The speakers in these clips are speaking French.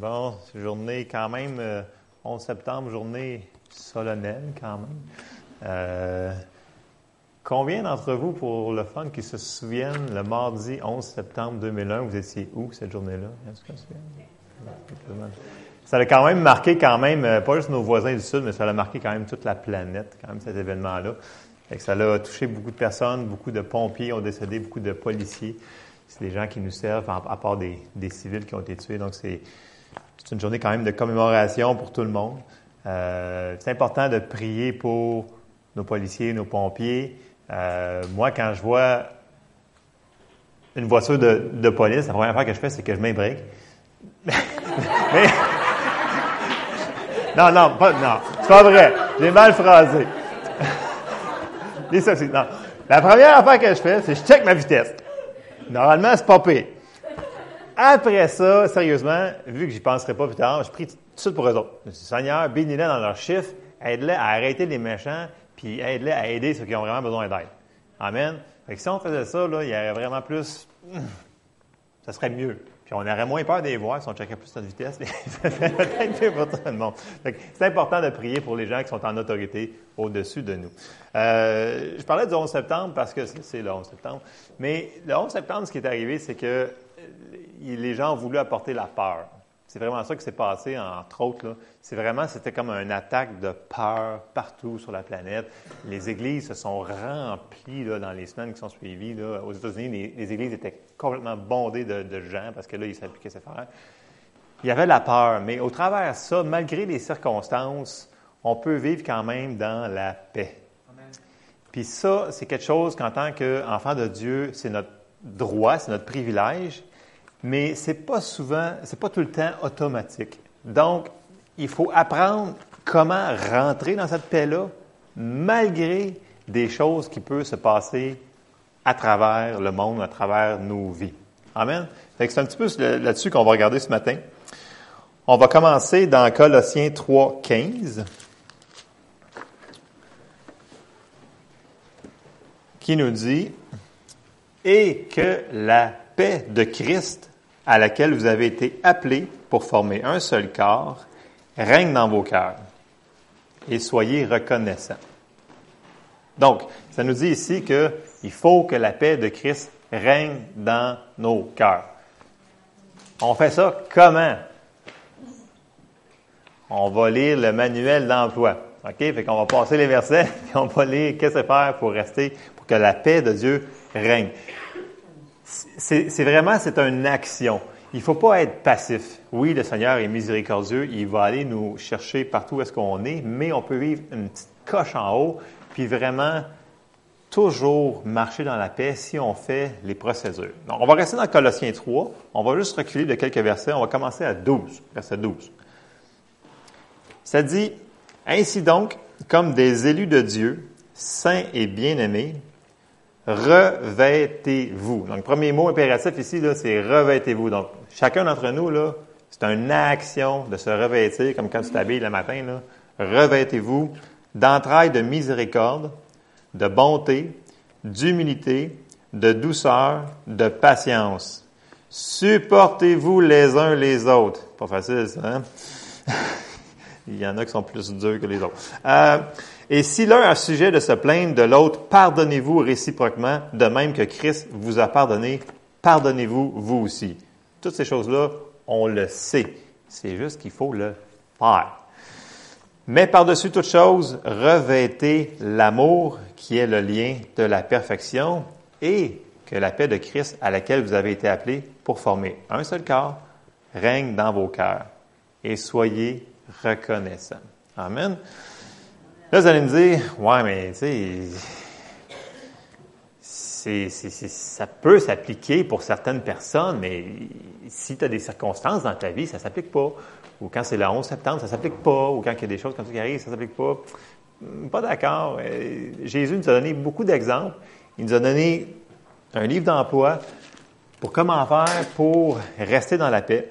Bon, journée quand même, 11 euh, septembre, journée solennelle quand même. Euh, combien d'entre vous, pour le fun, qui se souviennent, le mardi 11 septembre 2001, vous étiez où cette journée-là? Ça a quand même marqué quand même, euh, pas juste nos voisins du Sud, mais ça a marqué quand même toute la planète, quand même, cet événement-là. ça a touché beaucoup de personnes, beaucoup de pompiers ont décédé, beaucoup de policiers. C'est des gens qui nous servent, à part des, des civils qui ont été tués. Donc, c'est c'est une journée quand même de commémoration pour tout le monde. Euh, c'est important de prier pour nos policiers, nos pompiers. Euh, moi, quand je vois une voiture de, de, police, la première fois que je fais, c'est que je m'imbrique. non, non, pas, non, c'est pas vrai. J'ai mal phrasé. non. La première affaire que je fais, c'est que je check ma vitesse. Normalement, c'est pas pire. Après ça, sérieusement, vu que j'y penserai pas plus tard, je prie tout de suite pour eux autres. Je dis, Seigneur, bénis-les dans leur chiffre, aide-les à arrêter les méchants, puis aide-les à aider ceux qui ont vraiment besoin d'aide. Amen. Fait que si on faisait ça, là, il y aurait vraiment plus, ça serait mieux. Puis on aurait moins peur des voix si on checkait plus notre vitesse. peut-être mieux pour tout le monde. C'est important de prier pour les gens qui sont en autorité au-dessus de nous. Euh, je parlais du 11 septembre parce que c'est le 11 septembre. Mais le 11 septembre, ce qui est arrivé, c'est que les gens ont voulu apporter la peur. C'est vraiment ça qui s'est passé, entre autres. C'est vraiment, c'était comme une attaque de peur partout sur la planète. Les églises se sont remplies dans les semaines qui sont suivies. Aux États-Unis, les, églises étaient complètement bondées de, gens parce que là, ils ne savaient plus faire. Il y avait la peur, mais au travers de ça, malgré les circonstances, on peut vivre quand même dans la paix. Puis ça, c'est quelque chose qu'en tant qu'enfant de Dieu, c'est notre droit, c'est notre privilège mais c'est pas souvent, c'est pas tout le temps automatique. Donc, il faut apprendre comment rentrer dans cette paix-là, malgré des choses qui peuvent se passer à travers le monde, à travers nos vies. Amen. c'est un petit peu là-dessus qu'on va regarder ce matin. On va commencer dans Colossiens 3, 15, qui nous dit, et que la paix de Christ à laquelle vous avez été appelés pour former un seul corps, règne dans vos cœurs et soyez reconnaissants. Donc, ça nous dit ici qu'il faut que la paix de Christ règne dans nos cœurs. On fait ça comment? On va lire le manuel d'emploi. OK? Fait qu'on va passer les versets et on va lire qu'est-ce que faire pour rester, pour que la paix de Dieu règne c'est vraiment, c'est une action. Il ne faut pas être passif. Oui, le Seigneur est miséricordieux, il va aller nous chercher partout où est-ce qu'on est, mais on peut vivre une petite coche en haut, puis vraiment toujours marcher dans la paix si on fait les procédures. Donc, on va rester dans Colossiens 3. On va juste reculer de quelques versets. On va commencer à 12, verset 12. Ça dit, Ainsi donc, comme des élus de Dieu, saints et bien-aimés, revêtez-vous. Donc, premier mot impératif ici, c'est revêtez-vous. Donc, chacun d'entre nous, là, c'est une action de se revêtir, comme quand tu t'habilles le matin. Revêtez-vous d'entrailles de miséricorde, de bonté, d'humilité, de douceur, de patience. Supportez-vous les uns les autres. Pas facile, ça, hein? Il y en a qui sont plus durs que les autres. Euh, et si l'un a sujet de se plaindre de l'autre, pardonnez-vous réciproquement, de même que Christ vous a pardonné, pardonnez-vous vous aussi. Toutes ces choses-là, on le sait. C'est juste qu'il faut le faire. Mais par-dessus toute chose, revêtez l'amour qui est le lien de la perfection et que la paix de Christ à laquelle vous avez été appelés pour former un seul corps règne dans vos cœurs et soyez reconnaissants. Amen. Là, vous allez me dire, ouais, mais tu sais, ça peut s'appliquer pour certaines personnes, mais si tu as des circonstances dans ta vie, ça ne s'applique pas. Ou quand c'est le 11 septembre, ça ne s'applique pas. Ou quand il y a des choses comme ça qui arrivent, ça s'applique pas. Hmm, pas d'accord. Euh, Jésus nous a donné beaucoup d'exemples. Il nous a donné un livre d'emploi pour comment faire pour rester dans la paix.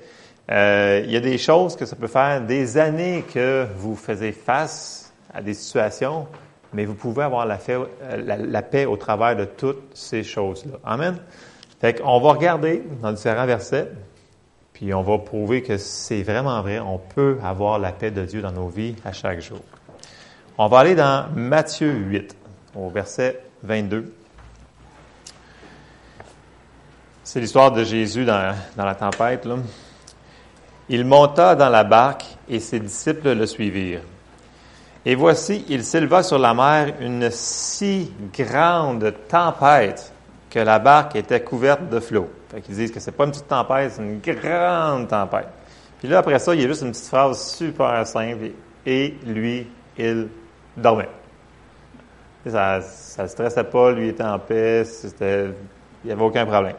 Euh, il y a des choses que ça peut faire des années que vous faisiez face à des situations, mais vous pouvez avoir la, euh, paix au travers de toutes ces choses-là. Amen. Fait qu'on va regarder dans différents versets. Puis on va prouver que c'est vraiment vrai. On peut avoir la paix de Dieu dans nos vies à chaque jour. On va aller dans Matthieu 8, au verset 22. C'est l'histoire de Jésus dans, dans la tempête. Là. Il monta dans la barque et ses disciples le suivirent. Et voici, il s'éleva sur la mer une si grande tempête que la barque était couverte de flots. Fait qu'ils disent que c'est pas une petite tempête, c'est une grande tempête. Puis là, après ça, il y a juste une petite phrase super simple. Et lui, il dormait. Ça ne stressait pas, lui était en paix, il n'y avait aucun problème.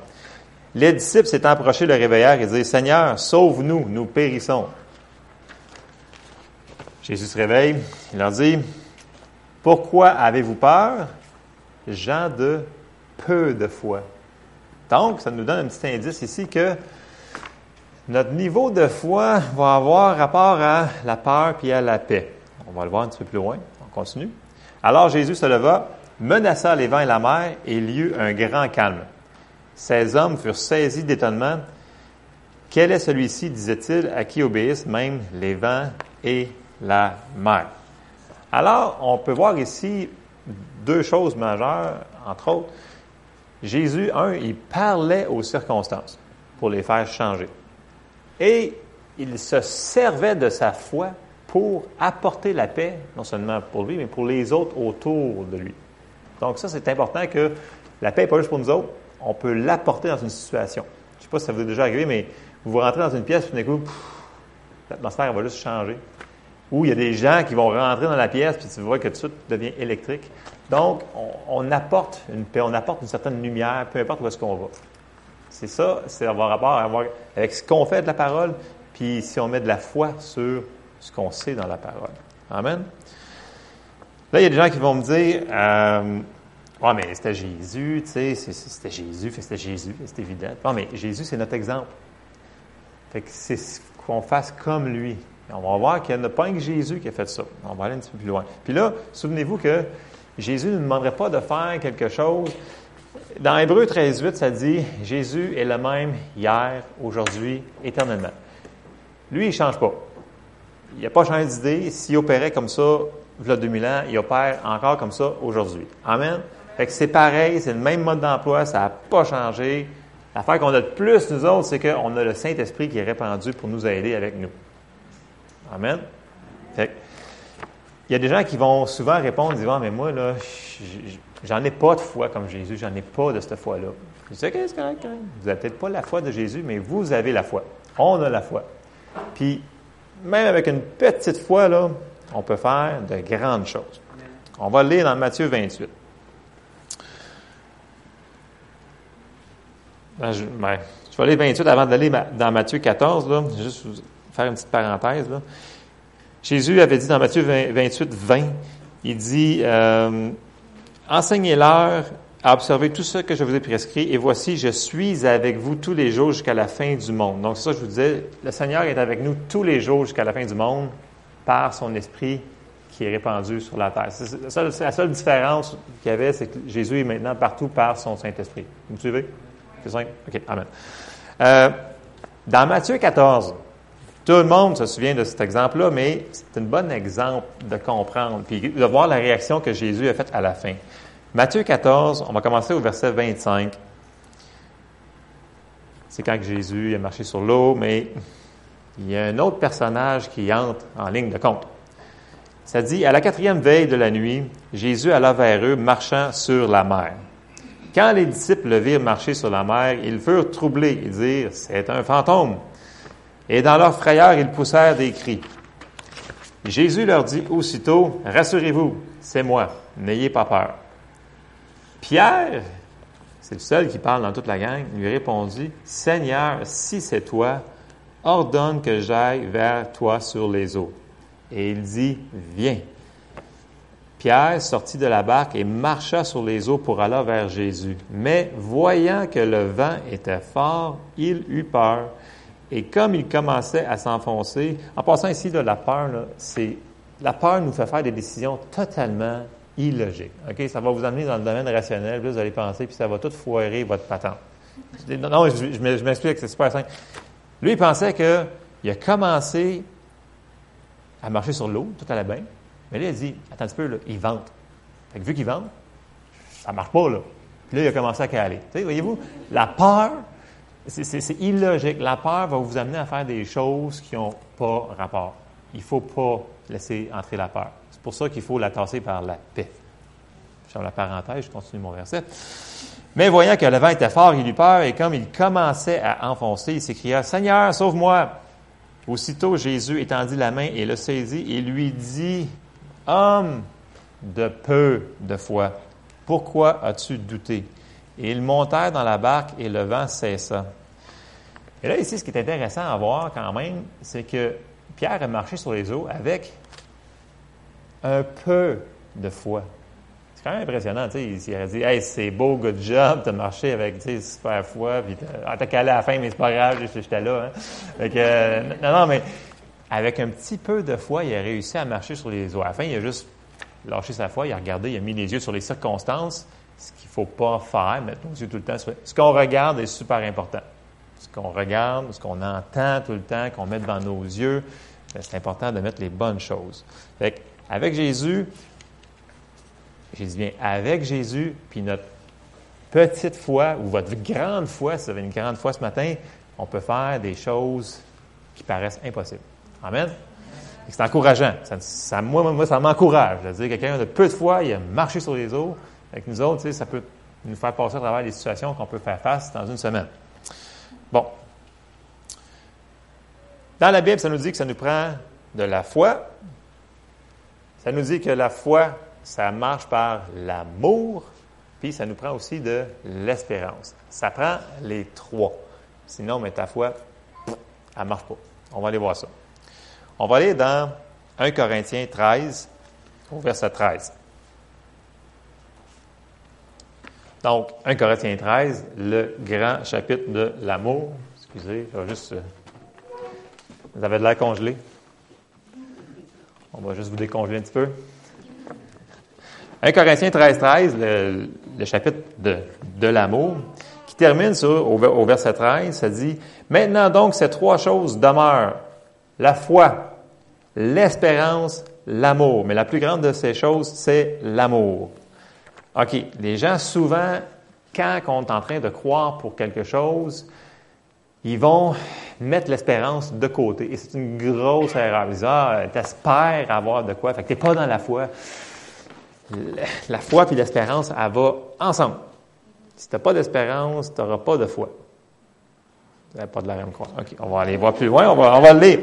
Les disciples s'étant approchés le réveillèrent et disaient, Seigneur, sauve-nous, nous périssons. Jésus se réveille, il leur dit, Pourquoi avez-vous peur, gens de peu de foi? Donc, ça nous donne un petit indice ici que notre niveau de foi va avoir rapport à la peur puis à la paix. On va le voir un petit peu plus loin. On continue. Alors Jésus se leva, menaça les vents et la mer, et il y eut un grand calme. Ces hommes furent saisis d'étonnement. Quel est celui-ci, disait-il, à qui obéissent même les vents et la mer? Alors, on peut voir ici deux choses majeures, entre autres. Jésus, un, il parlait aux circonstances pour les faire changer. Et il se servait de sa foi pour apporter la paix, non seulement pour lui, mais pour les autres autour de lui. Donc ça, c'est important que la paix n'est pas juste pour nous autres, on peut l'apporter dans une situation. Je ne sais pas si ça vous est déjà arrivé, mais vous rentrez dans une pièce, tout d'un coup, l'atmosphère va juste changer. Ou il y a des gens qui vont rentrer dans la pièce, puis tu vois que tout devient électrique. Donc, on, apporte une paix, on apporte une certaine lumière, peu importe où est-ce qu'on va. C'est ça, c'est avoir rapport avec ce qu'on fait de la parole, puis si on met de la foi sur ce qu'on sait dans la parole. Amen. Là, il y a des gens qui vont me dire, ah, mais c'était Jésus, tu sais, c'était Jésus, c'était Jésus, c'est évident. Ah, mais Jésus, c'est notre exemple. Fait que c'est qu'on fasse comme lui. On va voir qu'il n'y a pas que Jésus qui a fait ça. On va aller un petit peu plus loin. Puis là, souvenez-vous que Jésus ne demanderait pas de faire quelque chose. Dans Hébreu 13, 8, ça dit Jésus est le même hier, aujourd'hui, éternellement. Lui, il ne change pas. Il n'a pas changé d'idée. S'il opérait comme ça, il y a 2000 ans, il opère encore comme ça aujourd'hui. Amen. Fait que c'est pareil, c'est le même mode d'emploi, ça n'a pas changé. L'affaire qu'on a de plus, nous autres, c'est qu'on a le Saint-Esprit qui est répandu pour nous aider avec nous. Amen. Fait il y a des gens qui vont souvent répondre, disant, mais moi, là, j'en ai pas de foi comme Jésus, j'en ai pas de cette foi-là. Je dis, OK, c'est correct, Vous n'avez peut-être pas la foi de Jésus, mais vous avez la foi. On a la foi. Puis, même avec une petite foi, là, on peut faire de grandes choses. On va lire dans Matthieu 28. Ben, je, ben, je, vais aller 28 avant d'aller dans Matthieu 14, là, juste faire une petite parenthèse. Là. Jésus avait dit dans Matthieu 28, 20, il dit, euh, enseignez-leur à observer tout ce que je vous ai prescrit, et voici, je suis avec vous tous les jours jusqu'à la fin du monde. Donc, c'est ça que je vous disais, le Seigneur est avec nous tous les jours jusqu'à la fin du monde par son esprit qui est répandu sur la terre. La, seule, différence qu'il y avait, c'est que Jésus est maintenant partout par son Saint-Esprit. Vous me suivez? C'est simple? OK, Amen. Euh, dans Matthieu 14, tout le monde se souvient de cet exemple-là, mais c'est un bon exemple de comprendre, puis de voir la réaction que Jésus a faite à la fin. Matthieu 14, on va commencer au verset 25. C'est quand Jésus a marché sur l'eau, mais il y a un autre personnage qui entre en ligne de compte. Ça dit, à la quatrième veille de la nuit, Jésus alla vers eux, marchant sur la mer. Quand les disciples le virent marcher sur la mer, ils furent troublés et dirent, c'est un fantôme. Et dans leur frayeur, ils poussèrent des cris. Jésus leur dit aussitôt, rassurez-vous, c'est moi, n'ayez pas peur. Pierre, c'est le seul qui parle dans toute la gang, lui répondit, Seigneur, si c'est toi, ordonne que j'aille vers toi sur les eaux. Et il dit, viens. Pierre sortit de la barque et marcha sur les eaux pour aller vers Jésus. Mais voyant que le vent était fort, il eut peur. Et comme il commençait à s'enfoncer, en passant ici, de la peur, c'est la peur nous fait faire des décisions totalement illogiques. Ok, Ça va vous amener dans le domaine rationnel, puis vous allez penser, puis ça va tout foirer votre patente. Non, je, m'explique, c'est super simple. Lui, il pensait qu'il a commencé à marcher sur l'eau, tout allait bien. Mais là, il a dit, attends un petit peu, là, il vente. Fait que vu qu'il vente, ça ne marche pas, là. Puis là, il a commencé à caler. Voyez-vous, la peur, c'est illogique. La peur va vous amener à faire des choses qui n'ont pas rapport. Il ne faut pas laisser entrer la peur. C'est pour ça qu'il faut la tasser par la paix. Je ferme la parenthèse, je continue mon verset. Mais voyant que le vent était fort, il eut peur, et comme il commençait à enfoncer, il s'écria, Seigneur, sauve-moi. Aussitôt, Jésus étendit la main et le saisit et lui dit, Homme de peu de foi, pourquoi as-tu douté? Et ils montèrent dans la barque et le vent cessa. Et là, ici, ce qui est intéressant à voir quand même, c'est que Pierre a marché sur les eaux avec un peu de foi. C'est quand même impressionnant, tu sais. Il a dit, hey, c'est beau, good job, t'as marché avec, super foi, puis t'as ah, calé à la fin, mais c'est pas grave, j'étais là, hein. Euh, non, non, mais avec un petit peu de foi, il a réussi à marcher sur les eaux. À la fin, il a juste lâché sa foi, il a regardé, il a mis les yeux sur les circonstances, ce qu'il ne faut pas faire, mettre nos yeux tout le temps sur... Ce qu'on regarde est super important. Ce qu'on regarde, ce qu'on entend tout le temps, qu'on met devant nos yeux, ben, c'est important de mettre les bonnes choses. Fait avec Jésus, j'ai dit bien avec Jésus, puis notre petite foi ou votre grande foi, si vous avez une grande foi ce matin, on peut faire des choses qui paraissent impossibles. Amen? C'est encourageant. Ça, moi, moi, ça m'encourage. Je veux dire, quelqu'un de peu de foi, il a marché sur les eaux. Avec nous autres, ça peut nous faire passer à travers des situations qu'on peut faire face dans une semaine. Bon. Dans la Bible, ça nous dit que ça nous prend de la foi. Ça nous dit que la foi, ça marche par l'amour. Puis ça nous prend aussi de l'espérance. Ça prend les trois. Sinon, mais ta foi, elle ne marche pas. On va aller voir ça. On va aller dans 1 Corinthiens 13, au verset 13. Donc, 1 Corinthiens 13, le grand chapitre de l'amour. Excusez, je vais juste. Euh, vous avez de l'air congelé. On va juste vous décongeler un petit peu. 1 Corinthiens 13, 13, le, chapitre de, l'amour, qui termine au verset 13, ça dit Maintenant donc, ces trois choses demeurent la foi, l'espérance, l'amour. Mais la plus grande de ces choses, c'est l'amour. OK, les gens, souvent, quand on est en train de croire pour quelque chose, ils vont mettre l'espérance de côté. Et c'est une grosse erreur. Ils disent, ah, t'espères avoir de quoi. Fait que t'es pas dans la foi. La foi et l'espérance, elle va ensemble. Si tu n'as pas d'espérance, tu n'auras pas de foi. Pas de la même croix. OK, on va aller voir plus loin, on va, on va le lire.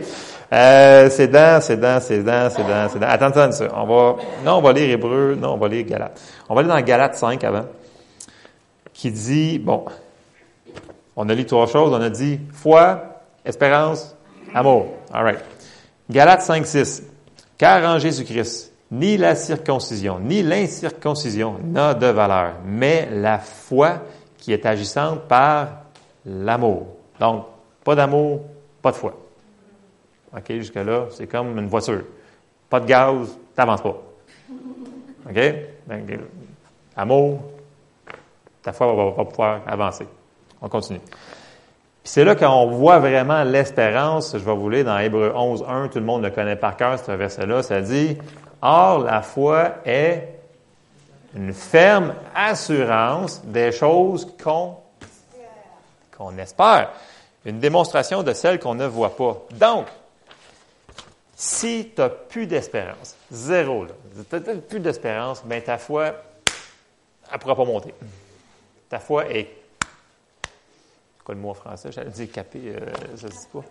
Euh, c'est dans, c'est dans, c'est dans, c'est dans, c'est dans. Attends, attends. On va, non, on va lire Hébreu, non, on va lire Galate. On va aller dans Galate 5 avant, qui dit, bon, on a lu trois choses, on a dit foi, espérance, amour. All right. Galate 5, 6. Car en Jésus-Christ, ni la circoncision, ni l'incirconcision n'a de valeur, mais la foi qui est agissante par l'amour. Donc, pas d'amour, pas de foi. OK, jusque-là, c'est comme une voiture. Pas de gaz, t'avances pas. OK? amour, ta foi va, va, pouvoir avancer. On continue. Puis c'est là qu'on voit vraiment l'espérance. Je vais vous lire dans Hébreu 11, 1, tout le monde le connaît par cœur, ce verset-là. Ça dit Or, la foi est une ferme assurance des choses qu'on espère une démonstration de celle qu'on ne voit pas. Donc, si tu n'as plus d'espérance, zéro, tu n'as plus d'espérance, bien ta foi, elle ne pourra pas monter. Ta foi est. Quoi le mot en français? J'allais dire capé, euh, ça se dit pas.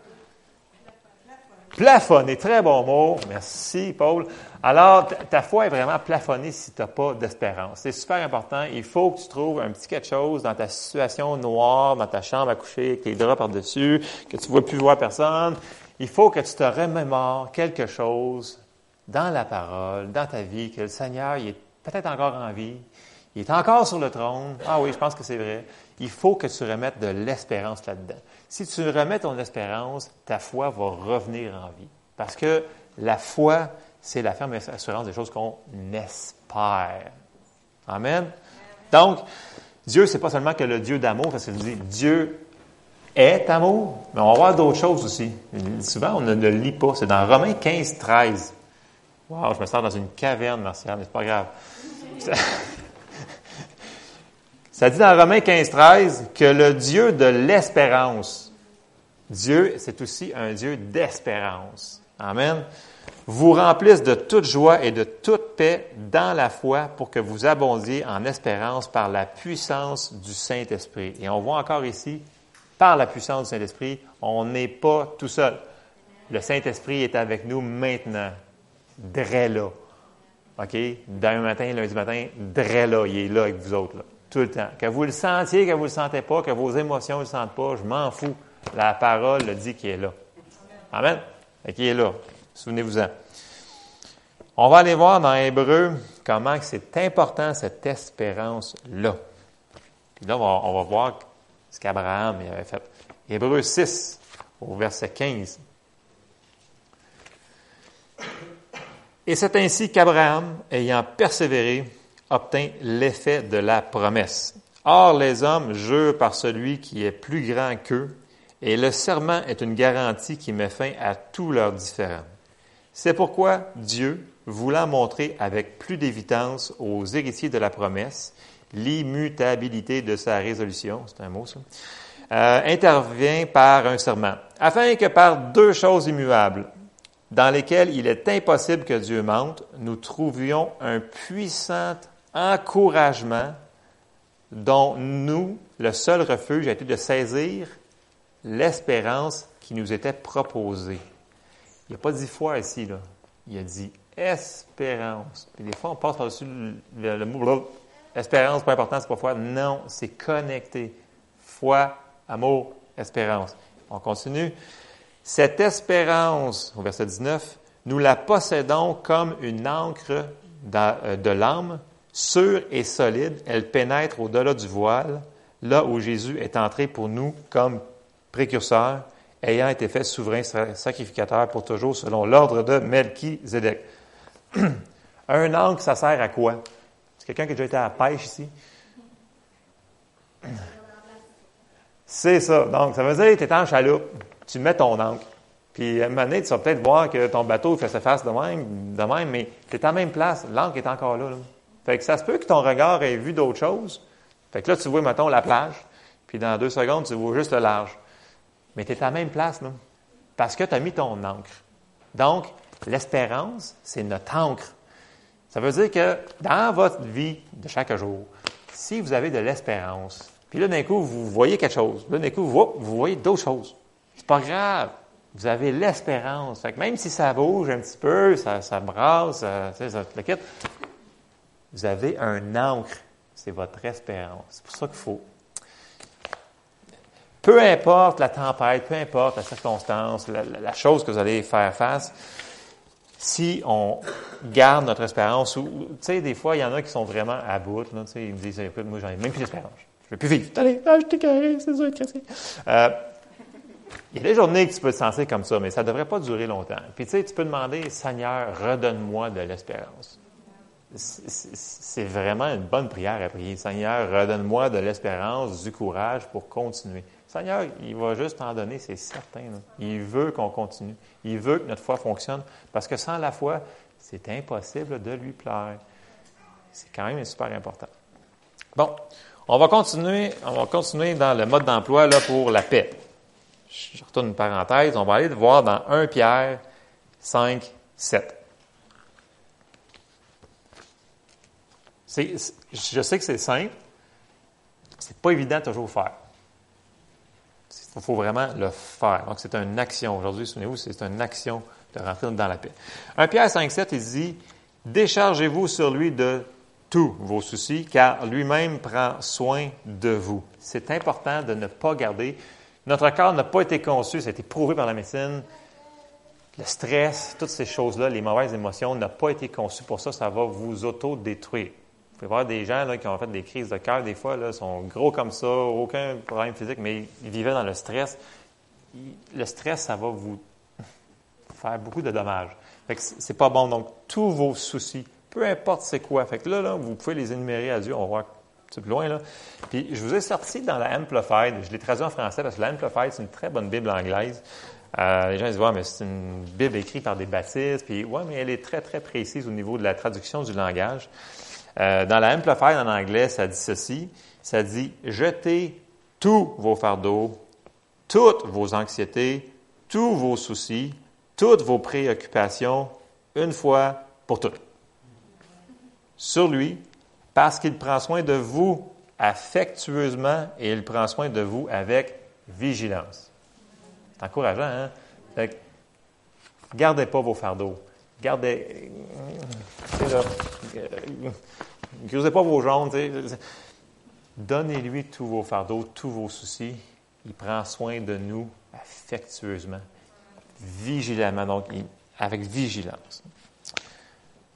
Plafonné, très bon mot. Merci, Paul. Alors, ta foi est vraiment plafonnée si tu n'as pas d'espérance. C'est super important. Il faut que tu trouves un petit quelque chose dans ta situation noire, dans ta chambre à coucher, avec tes draps par-dessus, que tu ne vois plus voir personne. Il faut que tu te remémores quelque chose dans la parole, dans ta vie, que le Seigneur, il est peut-être encore en vie. Il est encore sur le trône. Ah oui, je pense que c'est vrai. Il faut que tu remettes de l'espérance là-dedans. Si tu remets ton espérance, ta foi va revenir en vie. Parce que la foi, c'est la ferme assurance des choses qu'on espère. Amen. Donc, Dieu, c'est pas seulement que le Dieu d'amour, parce qu'il dit Dieu est amour. Mais on va voir d'autres choses aussi. Souvent, on ne le lit pas. C'est dans Romains 15, 13. Wow, je me sens dans une caverne, Martial, mais c'est pas grave. Ça, dit dans Romains 15, 13 que le Dieu de l'espérance, Dieu, c'est aussi un Dieu d'espérance. Amen. Vous remplisse de toute joie et de toute paix dans la foi pour que vous abondiez en espérance par la puissance du Saint-Esprit. Et on voit encore ici par la puissance du Saint-Esprit, on n'est pas tout seul. Le Saint-Esprit est avec nous maintenant, dès là. OK? Demain matin, lundi matin, dès là, il est là avec vous autres, tout le temps. Que vous le sentiez, que vous ne le sentez pas, que vos émotions ne le sentent pas, je m'en fous. La parole le dit qu'il est là. Amen? Et qu'il est là. Souvenez-vous-en. On va aller voir dans Hébreu comment c'est important cette espérance-là. Puis là, on va voir ce qu'Abraham avait fait. Hébreu 6, au verset 15. Et c'est ainsi qu'Abraham, ayant persévéré, obtint l'effet de la promesse. Or, les hommes jurent par celui qui est plus grand qu'eux, et le serment est une garantie qui met fin à tous leurs différends. C'est pourquoi Dieu, voulant montrer avec plus d'évidence aux héritiers de la promesse l'immutabilité de sa résolution, c'est un mot ça, euh, intervient par un serment, afin que par deux choses immuables, dans lesquelles il est impossible que Dieu mente, nous trouvions un puissant encouragement dont nous, le seul refuge a été de saisir l'espérance qui nous était proposée. Il n'y a pas dit foi ici, là. Il a dit espérance. Et des fois, on passe par-dessus le, le, mot Espérance, pas important, c'est pas foi. Non, c'est connecté. Foi, amour, espérance. On continue. Cette espérance, au verset 19, nous la possédons comme une encre euh, de l'âme, sûre et solide. Elle pénètre au-delà du voile, là où Jésus est entré pour nous comme précurseur, ayant été fait souverain sacrificateur pour toujours selon l'ordre de Melchizedek. un ancre, ça sert à quoi? Quelqu'un qui a déjà été à la pêche ici? C'est ça. Donc, ça veut dire que tu es en chaloupe, tu mets ton ancre. Puis, à un moment donné, tu vas peut-être voir que ton bateau fait sa face de même, de même mais tu es à même place. L'ancre est encore là, Fait que ça se peut que ton regard ait vu d'autres choses. Fait que là, tu vois, mettons, la plage. Puis, dans deux secondes, tu vois juste le large. Mais tu es à la même place, là. Parce que tu as mis ton ancre. Donc, l'espérance, c'est notre ancre. Ça veut dire que dans votre vie de chaque jour, si vous avez de l'espérance, puis là, d'un coup, vous voyez quelque chose, là, d'un coup, vous, voyez d'autres choses. C'est pas grave. Vous avez l'espérance. Fait que même si ça bouge un petit peu, ça, ça brasse, ça, ça, le quitte, vous avez un ancre. C'est votre espérance. C'est pour ça qu'il faut. Peu importe la tempête, peu importe la circonstance, la chose que vous allez faire face, si on garde notre espérance, ou, tu sais, des fois, il y en a qui sont vraiment à bout, là, tu sais, ils me disent, écoute, moi, j'en ai même plus d'espérance. Je ne veux plus vivre. Allez, ah, je t'ai carré, c'est ça, euh, Il y a des journées que tu peux te sentir comme ça, mais ça ne devrait pas durer longtemps. Puis, tu sais, tu peux demander, Seigneur, redonne-moi de l'espérance. C'est vraiment une bonne prière à prier. Seigneur, redonne-moi de l'espérance, du courage pour continuer. Seigneur, il va juste t'en donner, c'est certain. Il veut qu'on continue. Il veut que notre foi fonctionne parce que sans la foi, c'est impossible de lui plaire. C'est quand même super important. Bon, on va continuer, on va continuer dans le mode d'emploi là, pour la paix. Je retourne une parenthèse. On va aller voir dans 1 Pierre 5, 7. je sais que c'est simple. C'est pas évident toujours à faire. Il faut vraiment le faire. Donc, c'est une action. Aujourd'hui, souvenez-vous, c'est une action de rentrer dans la paix. 1 Pierre 5, 7, il dit, Déchargez-vous sur lui de tous vos soucis, car lui-même prend soin de vous. C'est important de ne pas garder. Notre corps n'a pas été conçu, ça a été prouvé par la médecine. Le stress, toutes ces choses-là, les mauvaises émotions, n'ont pas été conçu pour ça. Ça va vous auto-détruire. Vous pouvez voir des gens là, qui ont fait des crises de cœur, des fois, là, sont gros comme ça, aucun problème physique, mais ils vivaient dans le stress. Le stress, ça va vous faire beaucoup de dommages. Fait que c'est pas bon. Donc, tous vos soucis, peu importe c'est quoi. Fait que là, là, vous pouvez les énumérer à Dieu. On va voir petit peu loin, là. Puis je vous ai sorti dans la Amplified, je l'ai traduit en français parce que la Amplified, c'est une très bonne Bible anglaise. Euh, les gens disent, ouais, mais c'est une Bible écrite par des baptistes. Puis, ouais, mais elle est très, très précise au niveau de la traduction du langage. Euh, dans la Amplified en anglais, ça dit ceci. Ça dit, jetez tous vos fardeaux, toutes vos anxiétés, tous vos soucis, toutes vos préoccupations, une fois pour toutes. Sur lui, parce qu'il prend soin de vous affectueusement et il prend soin de vous avec vigilance. C'est encourageant, hein? Fait gardez pas vos fardeaux. Gardez. Gardez pas vos jaunes. Donnez-lui tous vos fardeaux, tous vos soucis. Il prend soin de nous affectueusement, vigilamment, donc avec vigilance.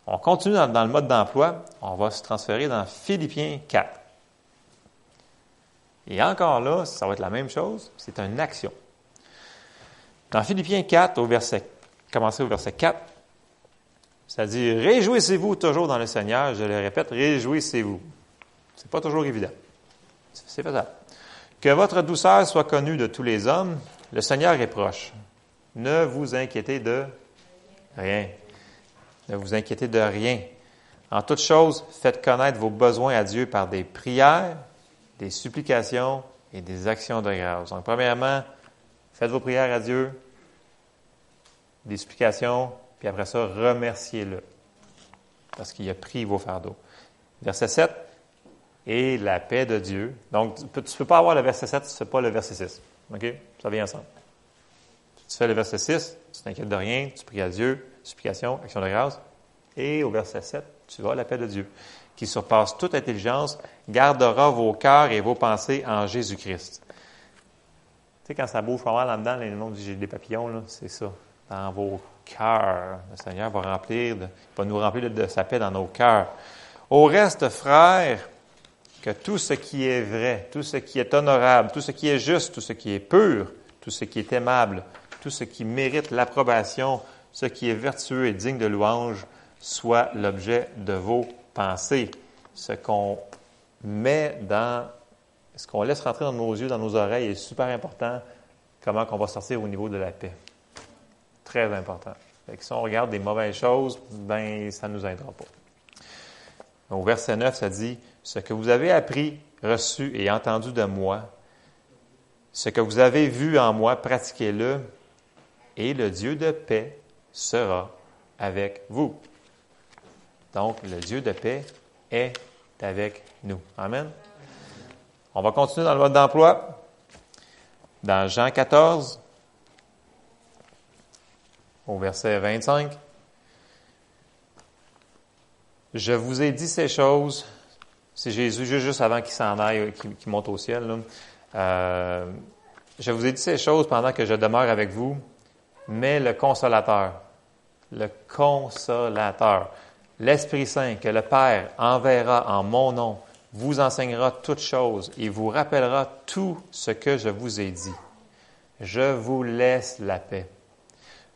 On continue dans, le mode d'emploi. On va se transférer dans Philippiens 4. Et encore là, ça va être la même chose. C'est une action. Dans Philippiens 4, au verset, commencez au verset 4, dit Réjouissez-vous toujours dans le Seigneur. Je le répète, réjouissez-vous. Ce n'est pas toujours évident. C'est faisable. Que votre douceur soit connue de tous les hommes. Le Seigneur est proche. Ne vous inquiétez de rien. Ne vous inquiétez de rien. En toute chose, faites connaître vos besoins à Dieu par des prières, des supplications et des actions de grâce. Donc, premièrement, faites vos prières à Dieu, des supplications, puis après ça, remerciez-le parce qu'il a pris vos fardeaux. Verset 7, et la paix de Dieu. Donc, tu ne peux pas avoir le verset 7 si tu ne fais pas le verset 6. OK? Ça vient ensemble. Tu fais le verset 6, tu t'inquiètes de rien, tu pries à Dieu, supplication, action de grâce. Et au verset 7, tu vas la paix de Dieu, qui surpasse toute intelligence, gardera vos cœurs et vos pensées en Jésus-Christ. Tu sais, quand ça bouge pas mal là-dedans, les noms des papillons, c'est ça. Dans vos Le Seigneur va remplir, va nous remplir de sa paix dans nos cœurs. Au reste, frères, que tout ce qui est vrai, tout ce qui est honorable, tout ce qui est juste, tout ce qui est pur, tout ce qui est aimable, tout ce qui mérite l'approbation, ce qui est vertueux et digne de louange soit l'objet de vos pensées. Ce qu'on met dans, ce qu'on laisse rentrer dans nos yeux, dans nos oreilles est super important. Comment qu'on va sortir au niveau de la paix. Très important. si on regarde des mauvaises choses, ben ça ne nous aidera pas. Au verset 9, ça dit, ce que vous avez appris, reçu et entendu de moi, ce que vous avez vu en moi, pratiquez-le, et le Dieu de paix sera avec vous. Donc, le Dieu de paix est avec nous. Amen. On va continuer dans le mode d'emploi. Dans Jean 14, au verset 25. Je vous ai dit ces choses. C'est Jésus, juste avant qu'il s'en aille, qu'il monte au ciel. Euh, je vous ai dit ces choses pendant que je demeure avec vous, mais le consolateur, le consolateur, l'Esprit Saint que le Père enverra en mon nom, vous enseignera toutes choses et vous rappellera tout ce que je vous ai dit. Je vous laisse la paix.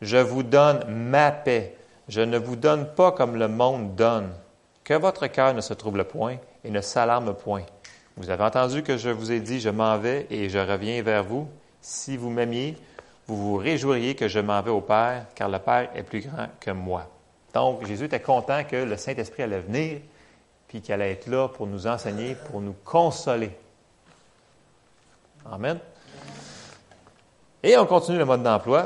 Je vous donne ma paix. Je ne vous donne pas comme le monde donne. Que votre cœur ne se trouble point et ne s'alarme point. Vous avez entendu que je vous ai dit, je m'en vais et je reviens vers vous. Si vous m'aimiez, vous vous réjouiriez que je m'en vais au Père, car le Père est plus grand que moi. Donc, Jésus était content que le Saint-Esprit allait venir, puis qu'il allait être là pour nous enseigner, pour nous consoler. Amen. Et on continue le mode d'emploi.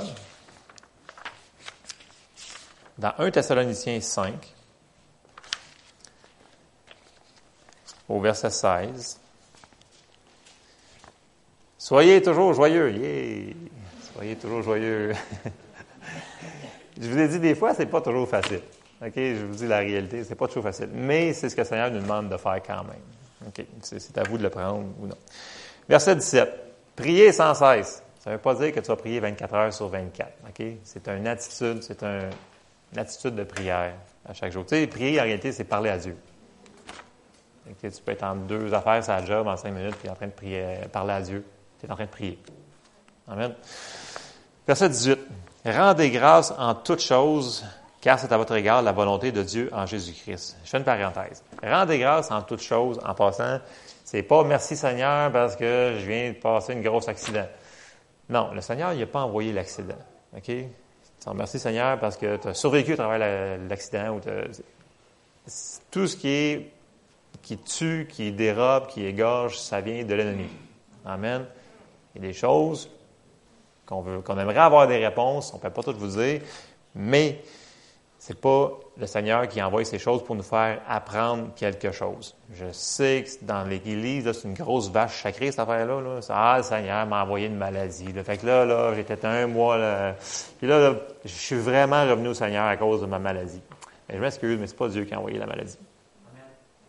Dans 1 Thessaloniciens 5, au verset 16, Soyez toujours joyeux. Yeah. Soyez toujours joyeux. je vous ai dit des fois, c'est pas toujours facile. OK? Je vous dis la réalité, c'est pas toujours facile. Mais c'est ce que le Seigneur nous demande de faire quand même. OK? C'est à vous de le prendre ou non. Verset 17. Priez sans cesse. Ça ne veut pas dire que tu vas prier 24 heures sur 24. OK? C'est une attitude, c'est un, une attitude de prière à chaque jour. Tu sais, prier, en réalité, c'est parler à Dieu. tu peux être en deux affaires, ça job en cinq minutes, puis en train de prier, parler à Dieu. Tu es en train de prier. Amen. Verset 18. Rendez grâce en toutes choses, car c'est à votre égard la volonté de Dieu en Jésus-Christ. Je fais une parenthèse. Rendez grâce en toutes choses, en passant. C'est pas merci Seigneur parce que je viens de passer une grosse accident. Non, le Seigneur, il n'a pas envoyé l'accident. OK? Merci Seigneur parce que tu as survécu à travers l'accident. Tout ce qui est qui tue, qui dérobe, qui égorge, ça vient de l'ennemi. Amen. Il y a des choses qu'on veut, qu'on aimerait avoir des réponses, on ne peut pas tout vous dire, mais c'est pas le Seigneur qui envoie ces choses pour nous faire apprendre quelque chose. Je sais que dans l'Église, c'est une grosse vache sacrée, cette affaire-là. Là. Ah, le Seigneur m'a envoyé une maladie. Fait que là, là, j'étais un mois, là. Puis là, je suis vraiment revenu au Seigneur à cause de ma maladie. Mais je m'excuse, mais c'est pas Dieu qui a envoyé la maladie.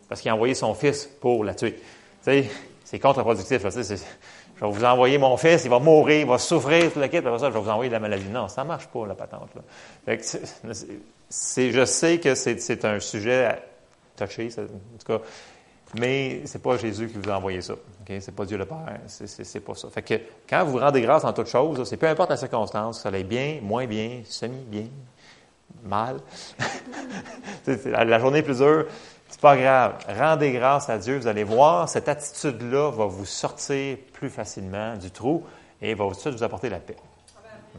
Parce qu'il a envoyé son fils pour la tuer. Tu sais, c'est contre-productif. je vais vous envoyer mon fils, il va mourir, il va souffrir, tout le kit, après ça, je vais vous envoyer de la maladie. Non, ça marche pas, la patente. Là. Fait que je sais que c'est un sujet touché, en tout cas, mais c'est pas Jésus qui vous a envoyé ça. Okay? C'est pas Dieu le Père. C'est pas ça. Fait quand vous rendez grâce en toutes choses, c'est peu importe la circonstance, ça allait bien, moins bien, semi-bien, mal. la, journée est plus dure. C'est pas grave. Rendez grâce à Dieu. Vous allez voir, cette attitude-là va vous sortir plus facilement du trou et va tout de vous apporter la paix.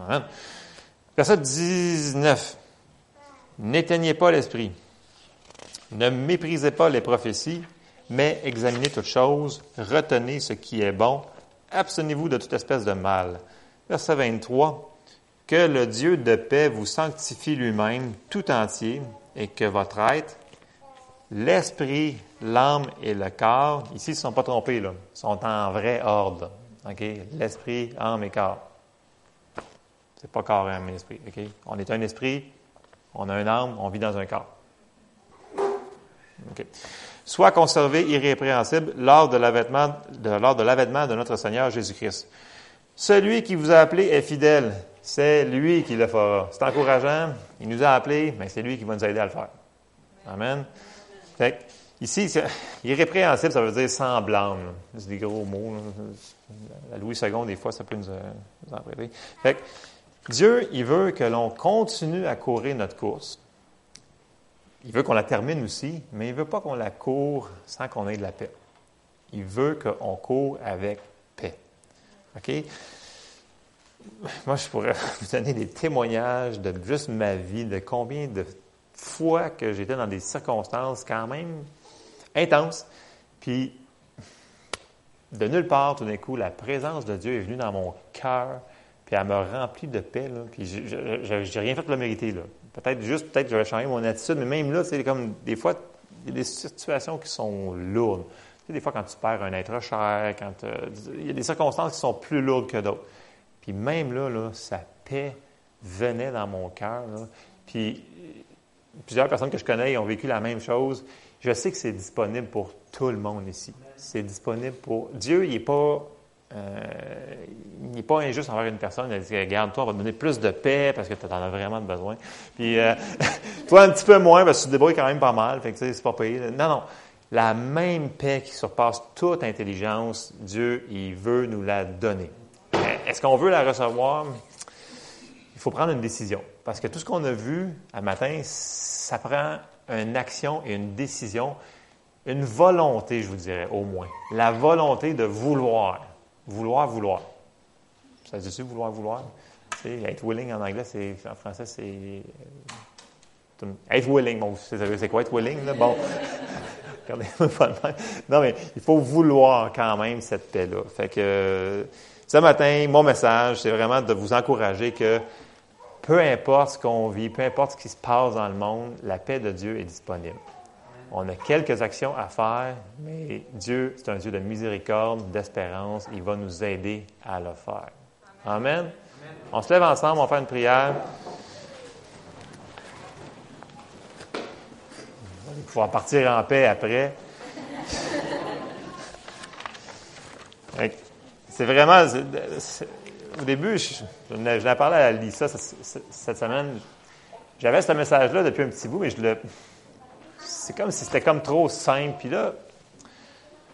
Amen. Verset 19. N'éteignez pas l'esprit. Ne méprisez pas les prophéties, mais examinez toutes choses, retenez ce qui est bon, abstenez-vous de toute espèce de mal. Verset 23. Que le Dieu de paix vous sanctifie lui-même tout entier et que votre être, l'esprit, l'âme et le corps, ici, ils ne sont pas trompés, là, sont en vrai ordre. L'esprit, âme et corps. C'est pas corps, âme et esprit. On est un esprit, on a un âme, on vit dans un corps. Soit conservé irrépréhensible lors de l'avènement de, notre Seigneur Jésus-Christ. Celui qui vous a appelé est fidèle. C'est lui qui le fera. C'est encourageant. Il nous a appelés, mais c'est lui qui va nous aider à le faire. Amen. ici, irrépréhensible, ça veut dire sans blâme. C'est des gros mots. La Louis II, des fois, ça peut nous, nous en prêter. Fait Dieu, il veut que l'on continue à courir notre course. Il veut qu'on la termine aussi, mais il ne veut pas qu'on la court sans qu'on ait de la paix. Il veut qu'on court avec paix. OK? Moi, je pourrais vous donner des témoignages de juste ma vie, de combien de fois que j'étais dans des circonstances quand même intenses. Puis, de nulle part, tout d'un coup, la présence de Dieu est venue dans mon cœur puis elle m'a rempli de paix, là, puis j'ai rien fait pour le mériter, là. Peut-être juste, peut-être j'aurais changé mon attitude, mais même là, c'est comme, des fois, il y a des situations qui sont lourdes. Tu sais, des fois, quand tu perds un être cher, quand euh, il y a des circonstances qui sont plus lourdes que d'autres. Puis même là, là, sa paix venait dans mon cœur, Puis plusieurs personnes que je connais ont vécu la même chose. Je sais que c'est disponible pour tout le monde ici. C'est disponible pour... Dieu, il n'est pas euh, il n'est pas injuste envers une personne. Il dit Regarde, toi, on va te donner plus de paix parce que tu en as vraiment besoin. Puis, euh, toi, un petit peu moins parce que tu te débrouilles quand même pas mal. Fait que, c'est pas payé. Non, non. La même paix qui surpasse toute intelligence, Dieu, il veut nous la donner. Est-ce qu'on veut la recevoir? Il faut prendre une décision. Parce que tout ce qu'on a vu à matin, ça prend une action et une décision, une volonté, je vous dirais, au moins. La volonté de vouloir. Vouloir, vouloir. Ça se dit vouloir, vouloir? C'est être willing en anglais, c'est, en français, c'est. Euh, être willing. Bon, c'est quoi être willing, là? Bon. Non, mais il faut vouloir quand même cette paix-là. Fait que ce matin, mon message, c'est vraiment de vous encourager que peu importe ce qu'on vit, peu importe ce qui se passe dans le monde, la paix de Dieu est disponible. On a quelques actions à faire, mais Dieu, c'est un Dieu de miséricorde, d'espérance. Il va nous aider à le faire. Amen. On se lève ensemble, on faire une prière. On va pouvoir partir en paix après. C'est vraiment. au début, je, je, parlé à Lisa cette semaine. J'avais ce message-là depuis un petit bout, mais je le c'est comme si c'était comme trop simple. Puis là,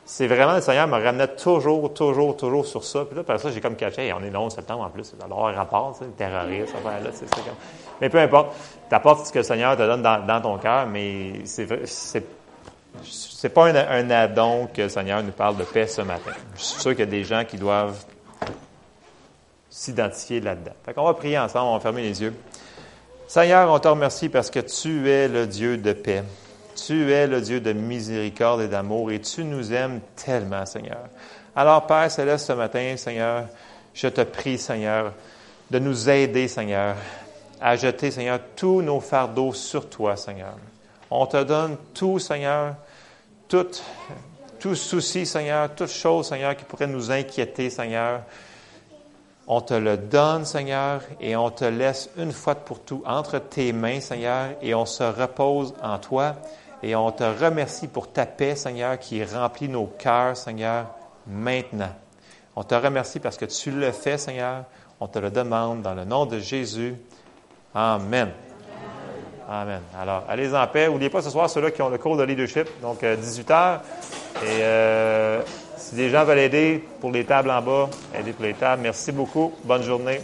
c'est vraiment le Seigneur me ramenait toujours, toujours, toujours sur ça. Puis là, par ça, j'ai comme caché, on est le 11 septembre en plus, alors un rapport, le terroriste, ça là, c'est. Mais peu importe, tu apportes ce que le Seigneur te donne dans, ton cœur, mais c'est, c'est, c'est pas un, un addon que le Seigneur nous parle de paix ce matin. Je suis sûr qu'il y a des gens qui doivent s'identifier là-dedans. Fait qu'on va prier ensemble, on va fermer les yeux. Seigneur, on te remercie parce que tu es le Dieu de paix. Tu es le Dieu de miséricorde et d'amour et tu nous aimes tellement, Seigneur. Alors, Père Céleste, ce matin, Seigneur, je te prie, Seigneur, de nous aider, Seigneur, à jeter, Seigneur, tous nos fardeaux sur toi, Seigneur. On te donne tout, Seigneur, tout, tout souci, Seigneur, toute chose, Seigneur, qui pourrait nous inquiéter, Seigneur. On te le donne, Seigneur, et on te laisse une fois pour tout entre tes mains, Seigneur, et on se repose en toi. Et on te remercie pour ta paix, Seigneur, qui remplit nos cœurs, Seigneur, maintenant. On te remercie parce que tu le fais, Seigneur. On te le demande dans le nom de Jésus. Amen. Amen. Alors, allez en paix. N'oubliez pas ce soir ceux-là qui ont le cours de leadership, donc 18 euh, heures. Et euh, si des gens veulent aider pour les tables en bas, aider pour les tables. Merci beaucoup. Bonne journée.